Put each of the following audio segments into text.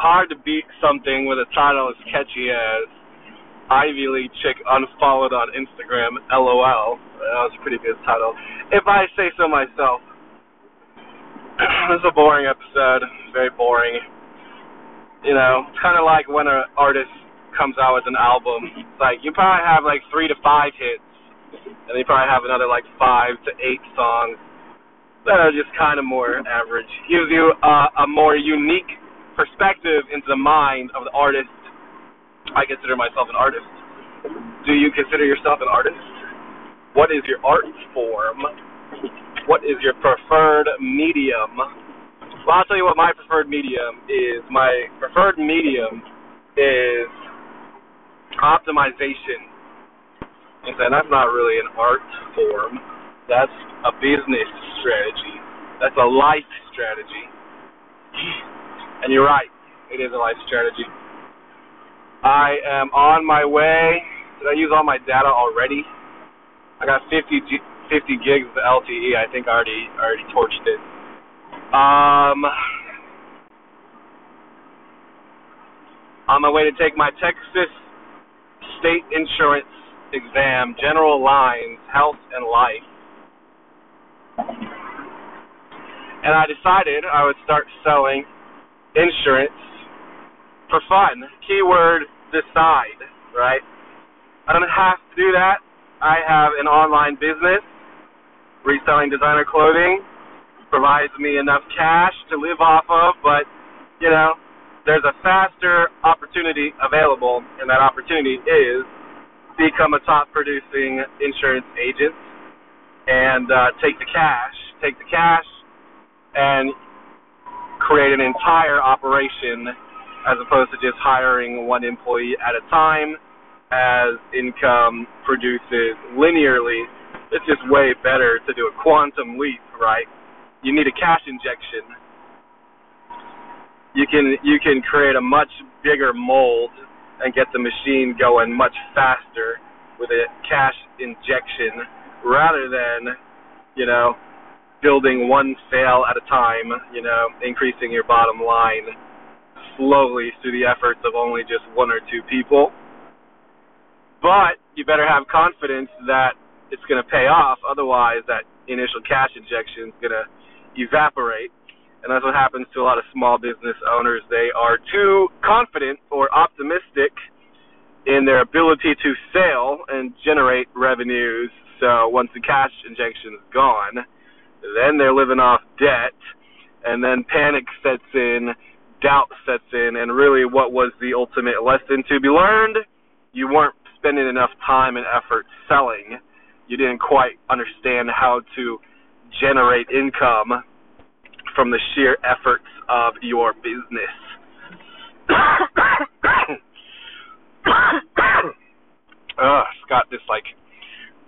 hard to beat something with a title as catchy as Ivy League chick unfollowed on Instagram, LOL. That was a pretty good title. If I say so myself. this is a boring episode. Very boring. You know, it's kind of like when an artist comes out with an album. It's like you probably have like three to five hits, and you probably have another like five to eight songs that are just kind of more average. Gives you uh, a more unique perspective into the mind of the artist. I consider myself an artist. Do you consider yourself an artist? What is your art form? What is your preferred medium? Well, I'll tell you what my preferred medium is. My preferred medium is optimization. And that's not really an art form. That's a business strategy. That's a life strategy. And you're right, it is a life strategy. I am on my way. Did I use all my data already? I got 50 G, 50 gigs of LTE. I think I already already torched it. Um, on my way to take my Texas State Insurance exam, general lines, health and life. And I decided I would start selling insurance for fun. Keyword decide, right? I don't have to do that. I have an online business, reselling designer clothing, provides me enough cash to live off of, but, you know, there's a faster opportunity available, and that opportunity is become a top producing insurance agent and uh, take the cash, take the cash, and create an entire operation as opposed to just hiring one employee at a time as income produces linearly. It's just way better to do a quantum leap, right? You need a cash injection. You can you can create a much bigger mold and get the machine going much faster with a cash injection rather than, you know, building one sale at a time, you know, increasing your bottom line slowly through the efforts of only just one or two people. But you better have confidence that it's going to pay off. Otherwise, that initial cash injection is going to evaporate. And that's what happens to a lot of small business owners. They are too confident or optimistic in their ability to sell and generate revenues. So once the cash injection is gone, then they're living off debt, and then panic sets in, doubt sets in, and really what was the ultimate lesson to be learned? You weren't spending enough time and effort selling. You didn't quite understand how to generate income from the sheer efforts of your business. Ugh, got this like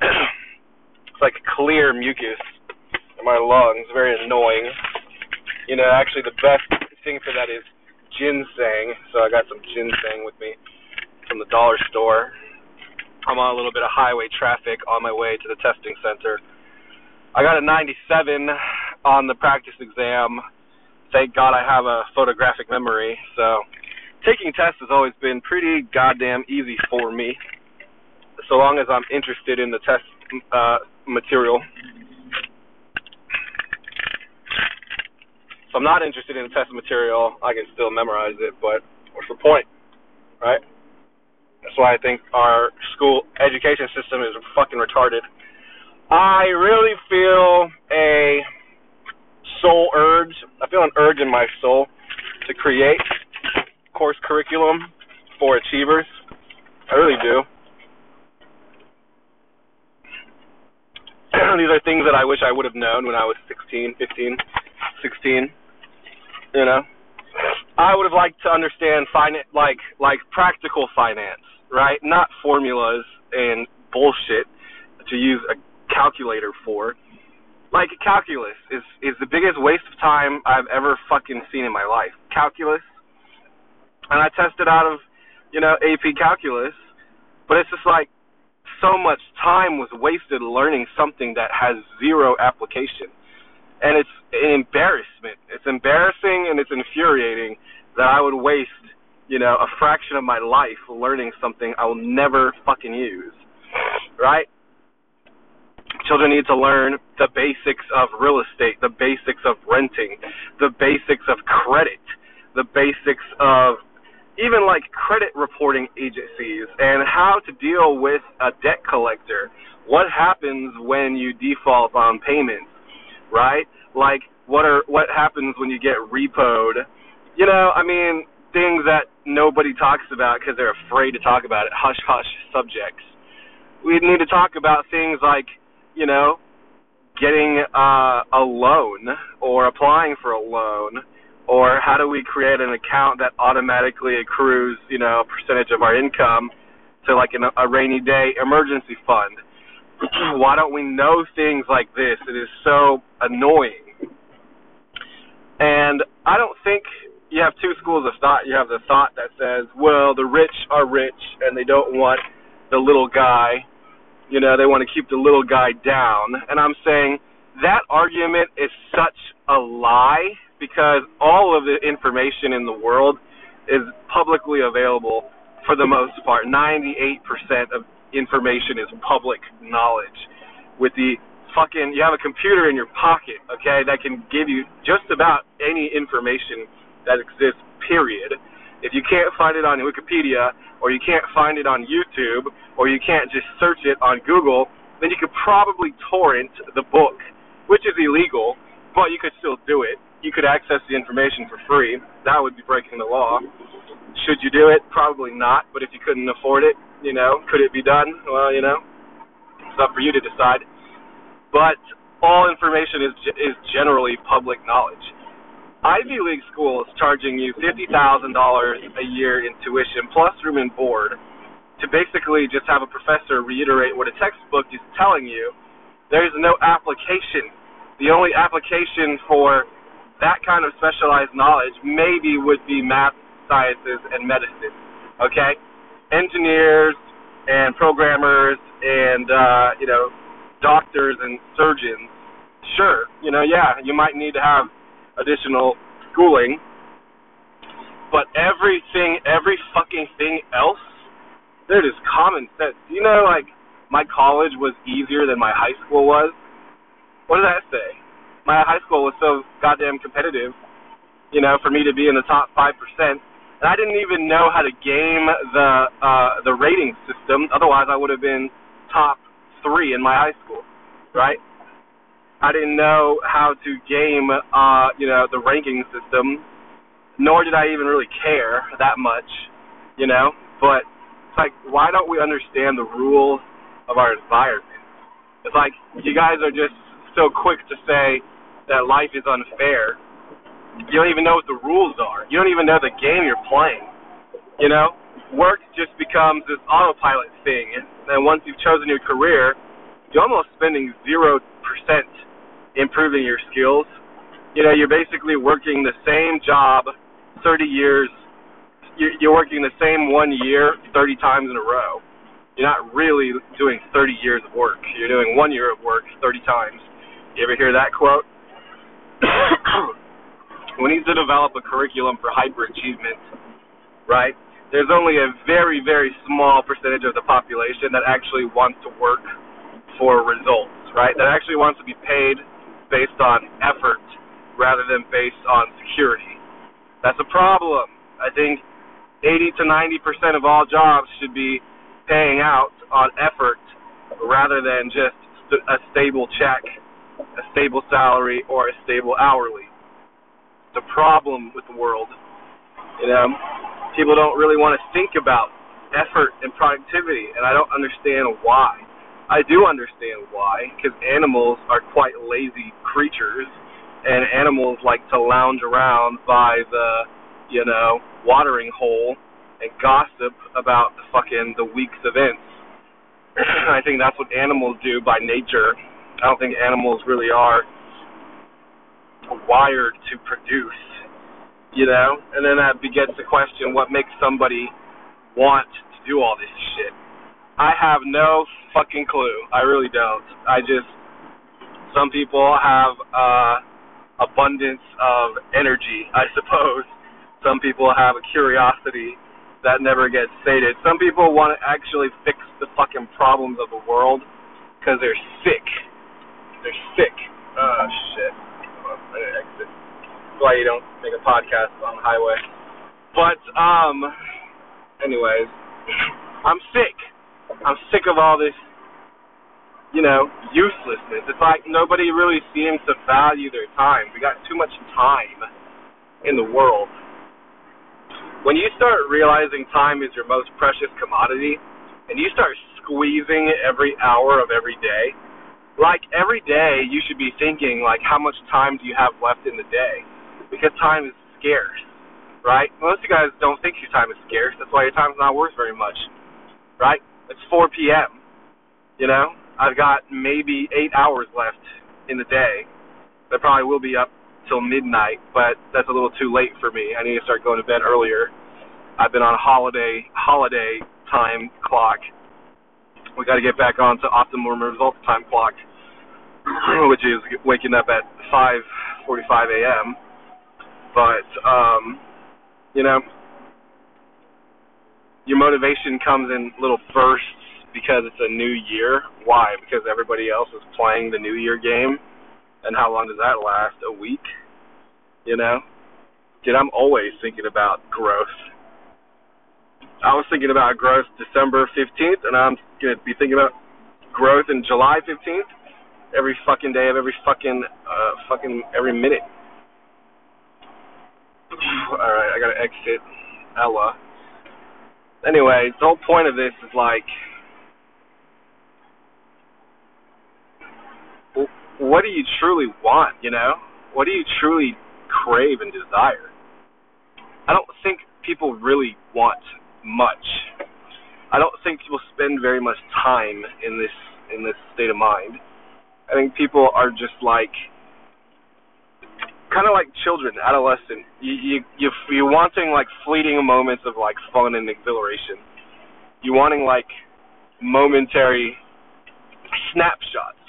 it's like clear mucus my lungs. Very annoying. You know, actually, the best thing for that is ginseng. So I got some ginseng with me from the dollar store. I'm on a little bit of highway traffic on my way to the testing center. I got a 97 on the practice exam. Thank God I have a photographic memory. So taking tests has always been pretty goddamn easy for me, so long as I'm interested in the test uh, material. If I'm not interested in test material, I can still memorize it, but what's the point, right? That's why I think our school education system is fucking retarded. I really feel a soul urge. I feel an urge in my soul to create course curriculum for achievers. I really do. These are things that I wish I would have known when I was 16, 15, 16. You know, I would have liked to understand finance, like like practical finance, right? Not formulas and bullshit to use a calculator for. Like calculus is is the biggest waste of time I've ever fucking seen in my life. Calculus, and I tested out of, you know, AP calculus, but it's just like so much time was wasted learning something that has zero application and it's an embarrassment. It's embarrassing and it's infuriating that I would waste, you know, a fraction of my life learning something I will never fucking use. Right? Children need to learn the basics of real estate, the basics of renting, the basics of credit, the basics of even like credit reporting agencies and how to deal with a debt collector. What happens when you default on payments, right? Like what are what happens when you get repoed? You know, I mean, things that nobody talks about because they're afraid to talk about it. Hush hush subjects. We need to talk about things like, you know, getting uh, a loan or applying for a loan or how do we create an account that automatically accrues, you know, a percentage of our income to like an, a rainy day emergency fund? Why don't we know things like this? It is so annoying. And I don't think you have two schools of thought. You have the thought that says, well, the rich are rich and they don't want the little guy. You know, they want to keep the little guy down. And I'm saying that argument is such a lie because all of the information in the world is publicly available for the most part. 98% of information is public knowledge. With the fucking, you have a computer in your pocket, okay, that can give you just about any information that exists, period. If you can't find it on Wikipedia, or you can't find it on YouTube, or you can't just search it on Google, then you could probably torrent the book, which is illegal, but you could still do it you could access the information for free. That would be breaking the law. Should you do it? Probably not. But if you couldn't afford it, you know, could it be done? Well, you know, it's up for you to decide. But all information is is generally public knowledge. Ivy League schools charging you fifty thousand dollars a year in tuition plus room and board to basically just have a professor reiterate what a textbook is telling you. There's no application. The only application for that kind of specialized knowledge maybe would be math, sciences, and medicine. Okay, engineers and programmers and uh, you know doctors and surgeons. Sure, you know, yeah, you might need to have additional schooling, but everything, every fucking thing else, there is common sense. You know, like my college was easier than my high school was. What does that say? My high school was so goddamn competitive, you know, for me to be in the top five percent. And I didn't even know how to game the uh the rating system. Otherwise I would have been top three in my high school. Right? I didn't know how to game uh, you know, the ranking system, nor did I even really care that much, you know. But it's like why don't we understand the rules of our environment? It's like you guys are just so quick to say that life is unfair. You don't even know what the rules are. You don't even know the game you're playing. You know, work just becomes this autopilot thing, and once you've chosen your career, you're almost spending zero percent improving your skills. You know, you're basically working the same job 30 years. You're working the same one year 30 times in a row. You're not really doing 30 years of work. You're doing one year of work 30 times. You ever hear that quote? we need to develop a curriculum for hyperachievement, right? There's only a very, very small percentage of the population that actually wants to work for results, right? That actually wants to be paid based on effort rather than based on security. That's a problem. I think 80 to 90 percent of all jobs should be paying out on effort rather than just a stable check a stable salary or a stable hourly. The problem with the world, you know, people don't really want to think about effort and productivity, and I don't understand why. I do understand why, because animals are quite lazy creatures, and animals like to lounge around by the, you know, watering hole and gossip about the fucking the week's events. I think that's what animals do by nature I don't think animals really are wired to produce, you know? And then that begets the question what makes somebody want to do all this shit? I have no fucking clue. I really don't. I just, some people have uh, abundance of energy, I suppose. Some people have a curiosity that never gets sated. Some people want to actually fix the fucking problems of the world because they're sick. They're sick. Oh shit. That's why you don't make a podcast on the highway. But um, anyways, I'm sick. I'm sick of all this, you know, uselessness. It's like nobody really seems to value their time. We got too much time in the world. When you start realizing time is your most precious commodity, and you start squeezing every hour of every day, like every day you should be thinking like how much time do you have left in the day? Because time is scarce, right? Most of you guys don't think your time is scarce. That's why your time's not worth very much, right? It's 4 p.m. You know, I've got maybe eight hours left in the day. I probably will be up till midnight, but that's a little too late for me. I need to start going to bed earlier. I've been on holiday holiday time clock. We got to get back on to optimum results time clock, which is waking up at 5:45 a.m. But um, you know, your motivation comes in little bursts because it's a new year. Why? Because everybody else is playing the New Year game. And how long does that last? A week? You know? Dude, I'm always thinking about growth. I was thinking about growth December 15th, and I'm going to be thinking about growth in July 15th every fucking day of every fucking, uh, fucking, every minute. Alright, I gotta exit Ella anyway, the whole point of this is like, what do you truly want? You know, what do you truly crave and desire? I don't think people really want much. I don't think people spend very much time in this in this state of mind. I think people are just like kind of like children, adolescent. You you you you're wanting like fleeting moments of like fun and exhilaration. You're wanting like momentary snapshots.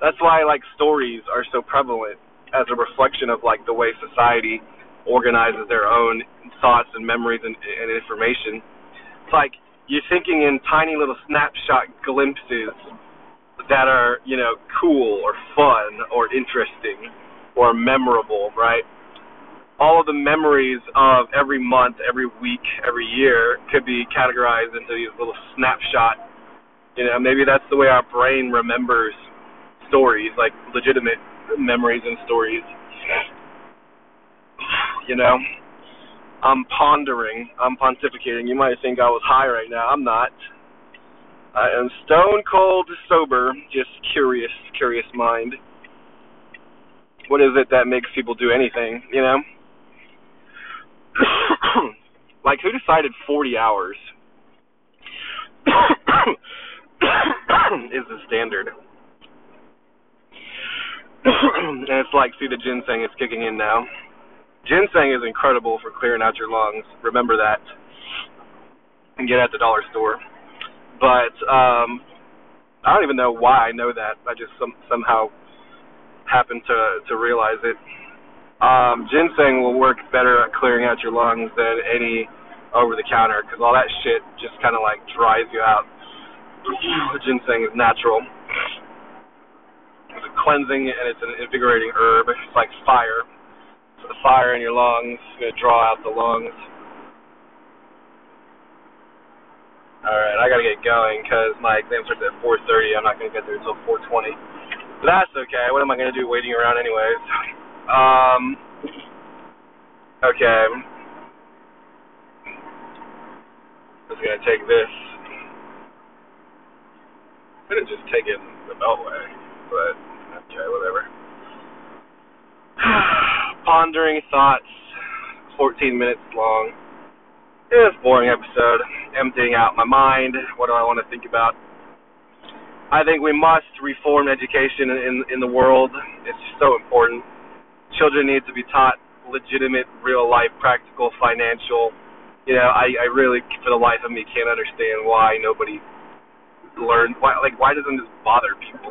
That's why like stories are so prevalent as a reflection of like the way society organizes their own thoughts and memories and, and information. It's like you're thinking in tiny little snapshot glimpses that are you know cool or fun or interesting or memorable, right? All of the memories of every month, every week, every year could be categorized into these little snapshot. You know, maybe that's the way our brain remembers stories, like legitimate memories and stories. You know, I'm pondering, I'm pontificating. You might think I was high right now. I'm not. I am stone cold sober, just curious, curious mind what is it that makes people do anything, you know? like who decided 40 hours is the standard? and it's like, see, the ginseng is kicking in now. Ginseng is incredible for clearing out your lungs. Remember that. And get it at the dollar store. But um I don't even know why I know that. I just some somehow happen to to realize it. Um, ginseng will work better at clearing out your lungs than any over the counter because all that shit just kind of like dries you out. ginseng is natural. It's a cleansing and it's an invigorating herb. It's like fire. The fire in your lungs is gonna draw out the lungs. All right, I gotta get going because my exam starts at 4:30. I'm not gonna get there until 4:20. That's okay. What am I gonna do waiting around anyways? Um. Okay. I'm Just gonna take this. Could have just taken the Beltway, but okay, whatever. Pondering thoughts. 14 minutes long. It's a boring episode. Emptying out my mind. What do I want to think about? I think we must reform education in in the world. It's so important. Children need to be taught legitimate, real life, practical, financial. You know, I I really, for the life of me, can't understand why nobody learns. Why like why doesn't this bother people?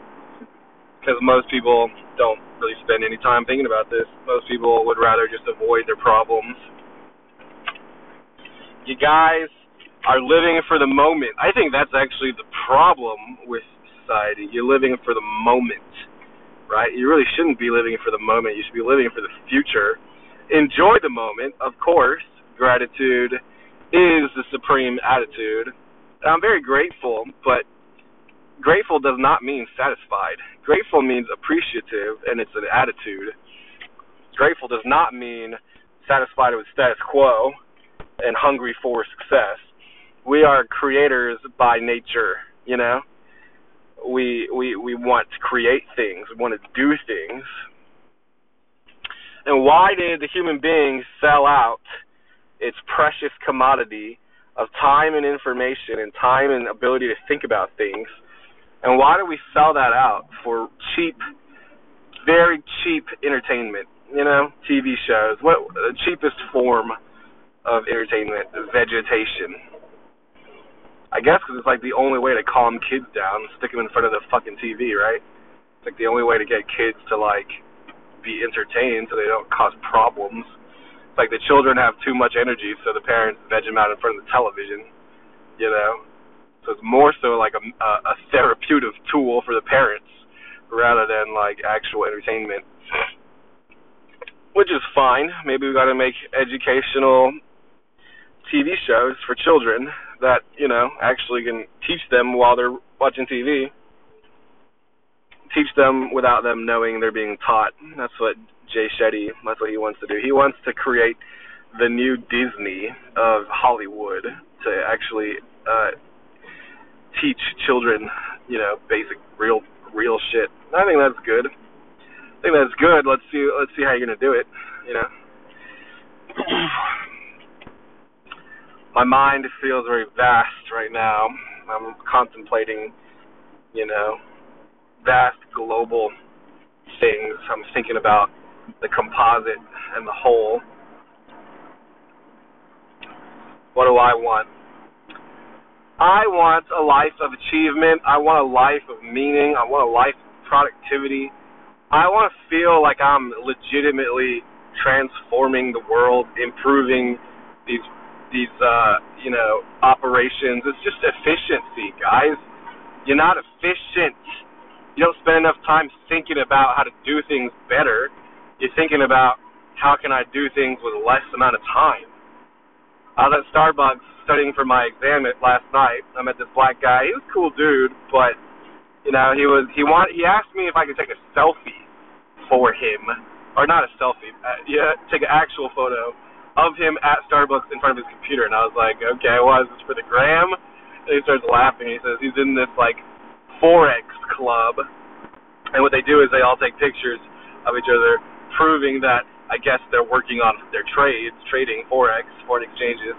Because most people don't really spend any time thinking about this. Most people would rather just avoid their problems. You guys are living for the moment. I think that's actually the problem with society. You're living for the moment, right? You really shouldn't be living for the moment. You should be living for the future. Enjoy the moment, of course. Gratitude is the supreme attitude. I'm very grateful, but grateful does not mean satisfied. Grateful means appreciative, and it's an attitude. Grateful does not mean satisfied with status quo and hungry for success. We are creators by nature, you know. We we we want to create things. We want to do things. And why did the human being sell out its precious commodity of time and information and time and ability to think about things? And why do we sell that out for cheap, very cheap entertainment? You know, TV shows. What the cheapest form of entertainment? Vegetation. I guess because it's like the only way to calm kids down, stick them in front of the fucking TV, right? It's like the only way to get kids to like be entertained so they don't cause problems. It's like the children have too much energy, so the parents veg them out in front of the television. You know, so it's more so like a, a, therapeutic tool for the parents rather than like actual entertainment which is fine. Maybe we got to make educational TV shows for children that you know actually can teach them while they're watching TV. Teach them without them knowing they're being taught. That's what Jay Shetty. That's what he wants to do. He wants to create the new Disney of Hollywood to actually uh, teach children, you know, basic real real shit. I think that's good. I think that's good. Let's see. Let's see how you're gonna do it. You know. My mind feels very vast right now. I'm contemplating, you know, vast global things. I'm thinking about the composite and the whole. What do I want? I want a life of achievement. I want a life of meaning. I want a life of productivity. I want to feel like I'm legitimately transforming the world, improving these these uh, you know operations. It's just efficiency, guys. You're not efficient. You don't spend enough time thinking about how to do things better. You're thinking about how can I do things with less amount of time. I was at Starbucks studying for my exam last night. I met this black guy. He was a cool dude, but you know, he was he want he asked me if I could take a selfie for him, or not a selfie, uh, yeah, take an actual photo of him at Starbucks in front of his computer, and I was like, okay, well, is this for the gram? And he starts laughing. He says he's in this like forex club, and what they do is they all take pictures of each other, proving that I guess they're working on their trades, trading forex, foreign exchanges,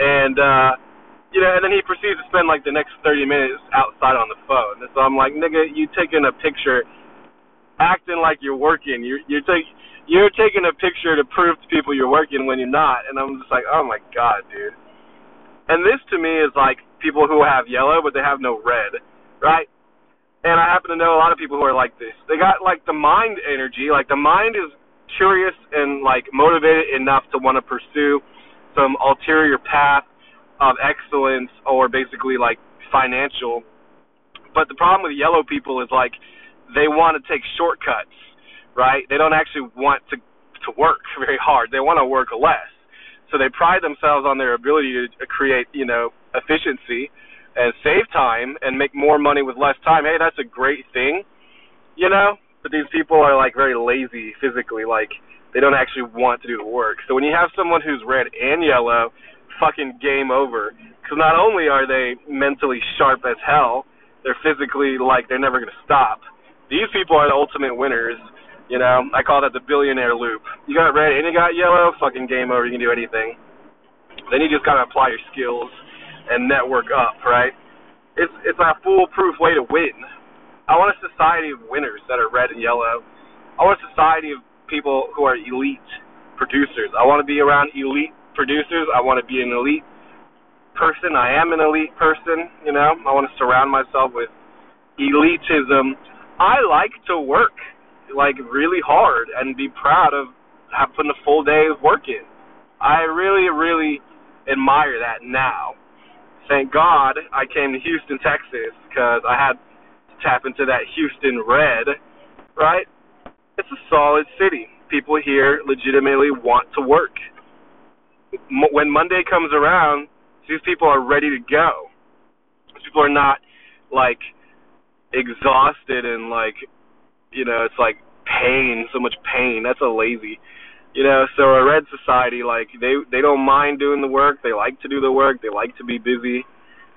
and. uh you know, and then he proceeds to spend like the next 30 minutes outside on the phone. And so I'm like, nigga, you taking a picture, acting like you're working. You're you're taking you're taking a picture to prove to people you're working when you're not. And I'm just like, oh my god, dude. And this to me is like people who have yellow but they have no red, right? And I happen to know a lot of people who are like this. They got like the mind energy, like the mind is curious and like motivated enough to want to pursue some ulterior path of excellence or basically like financial. But the problem with yellow people is like they want to take shortcuts, right? They don't actually want to to work very hard. They want to work less. So they pride themselves on their ability to create, you know, efficiency and save time and make more money with less time. Hey, that's a great thing, you know. But these people are like very lazy physically, like they don't actually want to do the work. So when you have someone who's red and yellow fucking game over. Because not only are they mentally sharp as hell, they're physically like they're never gonna stop. These people are the ultimate winners. You know, I call that the billionaire loop. You got red and you got yellow, fucking game over. You can do anything. Then you just gotta apply your skills and network up, right? It's it's a foolproof way to win. I want a society of winners that are red and yellow. I want a society of people who are elite producers. I want to be around elite producers. I want to be an elite person. I am an elite person. You know, I want to surround myself with elitism. I like to work like really hard and be proud of having a full day of working. I really, really admire that now. Thank God I came to Houston, Texas, because I had tap into that Houston red, right? It's a solid city. People here legitimately want to work. When Monday comes around, these people are ready to go. These people are not like exhausted and like you know, it's like pain, so much pain. That's a lazy. You know, so a red society like they they don't mind doing the work. They like to do the work. They like to be busy.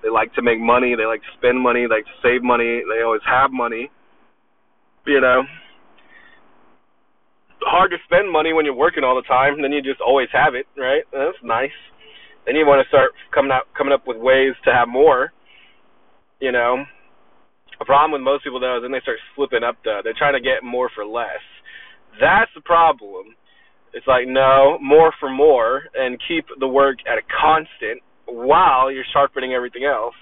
They like to make money. They like to spend money. They like to save money. They always have money. You know, hard to spend money when you're working all the time. Then you just always have it, right? That's nice. Then you want to start coming out coming up with ways to have more. You know, a problem with most people though is then they start slipping up though. They're trying to get more for less. That's the problem. It's like no, more for more and keep the work at a constant while you're sharpening everything else.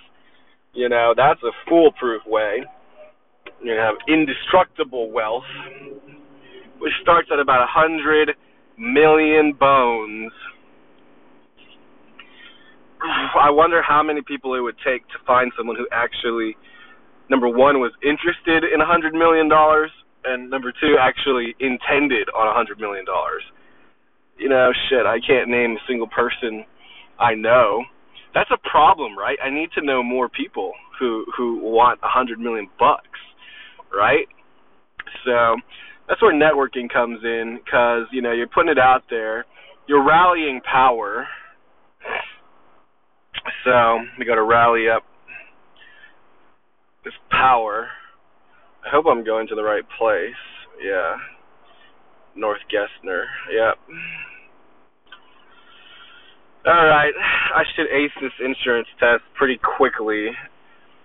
You know, that's a foolproof way. You have indestructible wealth, which starts at about a hundred million bones. I wonder how many people it would take to find someone who actually number one was interested in a hundred million dollars, and number two actually intended on a hundred million dollars. You know, shit, I can't name a single person I know. That's a problem, right? I need to know more people who who want a hundred million bucks, right? So that's where networking comes in, because you know you're putting it out there, you're rallying power. So we got to rally up this power. I hope I'm going to the right place. Yeah. North Gessner. Yep. Alright. I should ace this insurance test pretty quickly.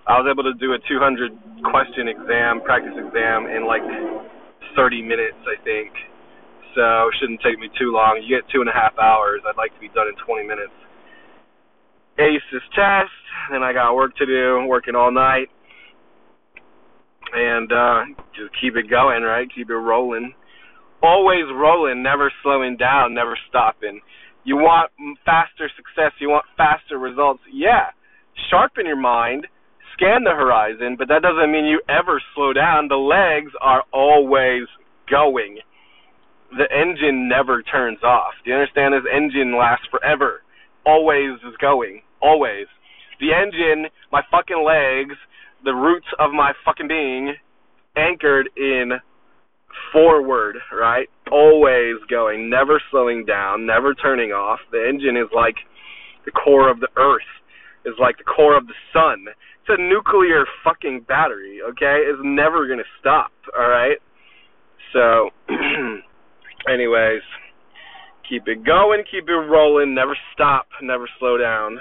I was able to do a 200 question exam, practice exam, in like 30 minutes, I think. So it shouldn't take me too long. You get two and a half hours. I'd like to be done in 20 minutes. Ace this test, then I got work to do, working all night and uh, just keep it going, right? Keep it rolling. Always rolling, never slowing down, never stopping. You want faster success, you want faster results. Yeah, sharpen your mind, scan the horizon, but that doesn't mean you ever slow down. The legs are always going. The engine never turns off. Do you understand? This engine lasts forever. Always is going. Always. The engine, my fucking legs, the roots of my fucking being anchored in forward, right? Always going, never slowing down, never turning off. The engine is like the core of the earth, is like the core of the sun. It's a nuclear fucking battery, okay? It's never gonna stop, alright? So anyways, keep it going, keep it rolling, never stop, never slow down.